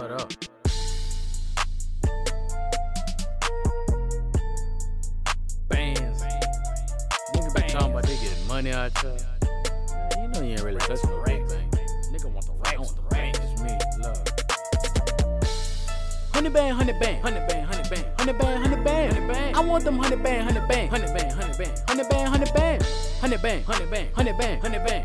What up? Bands. Nigga be talking about they getting money out here. You know you ain't really touching the right thing. Nigga want the right, want the right. It's me, love. Hundred band, hundred band, hundred band, hundred band, hundred band, hundred band, hundred band. I want them hundred band, hundred band, hundred band, hundred band, hundred band, hundred band, hundred band, hundred band, hundred band, band.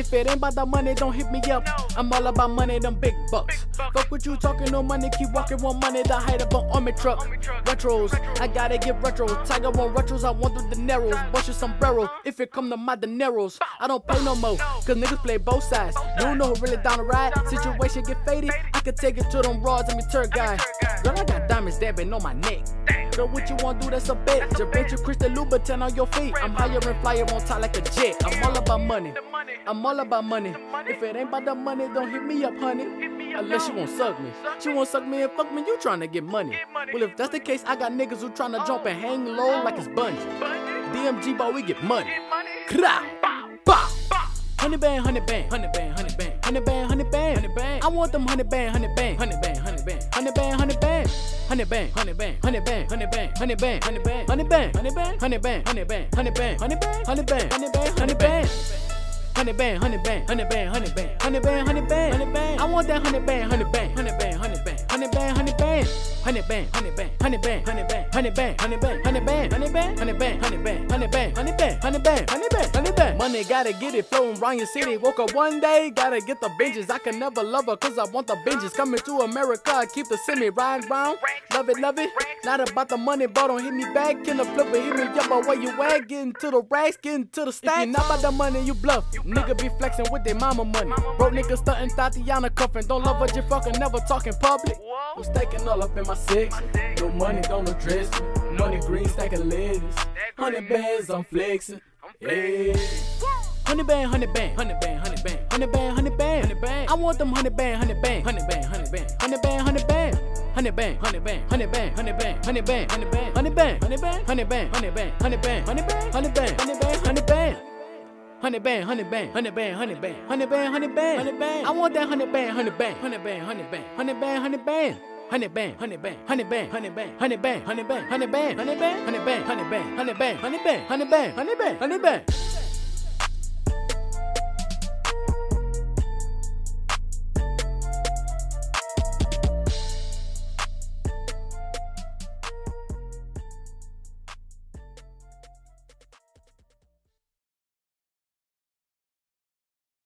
If it ain't about the money, don't hit me up. I'm all about money, them big bucks. Fuck what you talking, no money, keep walking, want money, the height of an army truck. Retros, I gotta get retros. Tiger want retros, I want through the dineros. Bunch of sombreros, if it come to my dineros. I don't pay no more, cause niggas play both sides. You don't know who really down the ride. Situation get faded, I can take it to them rods, I'm your tour guy. Girl, I got diamonds dabbing on my neck. Girl, what you want do, that's a bet. Javinci Crystal Louboutin on your feet. I'm higher and flyer on top like a jet. I'm all about money. I'm all about money. If it ain't about the money, don't hit me up, honey. Unless she won't suck me. She won't suck me and fuck me, you tryna get money. Well, if that's the case, I got niggas who tryna oh. jump and hang low like it's bungee. DMG, boy, we get money. Krow, bow. Honey bang, honey bang, honey bang, honey bang, honey bang, honey bang, honey bang. I want them honey bang, honey bang, honey bang, honey bang, honey bang, honey bang, honey bang, honey bang, honey bang, honey bang, honey bang, honey bang, honey bang, honey bang, honey bang, honey bang, honey bang, honey bang, honey bang, honey bang, honey bang. Honey bang, honey bang, honey bang, honey bang, honey bang, honey bang, honey bang. I want that honey bang, honey bang, honey bang, honey bang, honey bang, honey bang, honey bang, honey bang, honey bang, honey bang, honey bang, honey bang, honey bang, honey bang, honey bang, honey bang, honey bang, honey bang, honey bang, honey bang, honey bang. Money gotta get it flowing around your city. Woke up one day, gotta get the binges. I can never love her cause I want the binges. Coming to America, I keep the semi riding round. Love it, love it. Not about the money, but don't hit me back. Can the flipper hit me up, but where you at? Getting to the racks, getting to the stack. If you not about the money, you bluff. Nigga be flexing with their mama money. Broke niggas stunting Tatiana cuffing. Don't love her, just fucking never talking public. I'm staking all up in my six. No money, don't address me. Money green, stacking ladies. Hundred bands, I'm flexing. Yeah. Honey bang, honey bang, honey bang, honey bang, honey bang, honey bang, honey bang. I want them honey bang, honey bang, honey bang, honey bang, honey bang, honey bang. Honey bang, honey bang, honey bang, honey bang, honey bang, honey bang, honey bang, honey bang, honey bang, honey bang, honey bang, honey bang, honey bang, honey bang, honey bang. Honey bang, honey bang, honey bang, honey bang, honey bang, honey bang, honey bang. I want that honey bang, honey bang, honey bang, honey bang, honey bang, honey bang. Honey bang, honey bang, honey bang, honey bang, honey bang, honey bang, honey bang, honey bang, honey bang, honey bang, honey bang, honey bang, honey bang, honey bang, honey bang.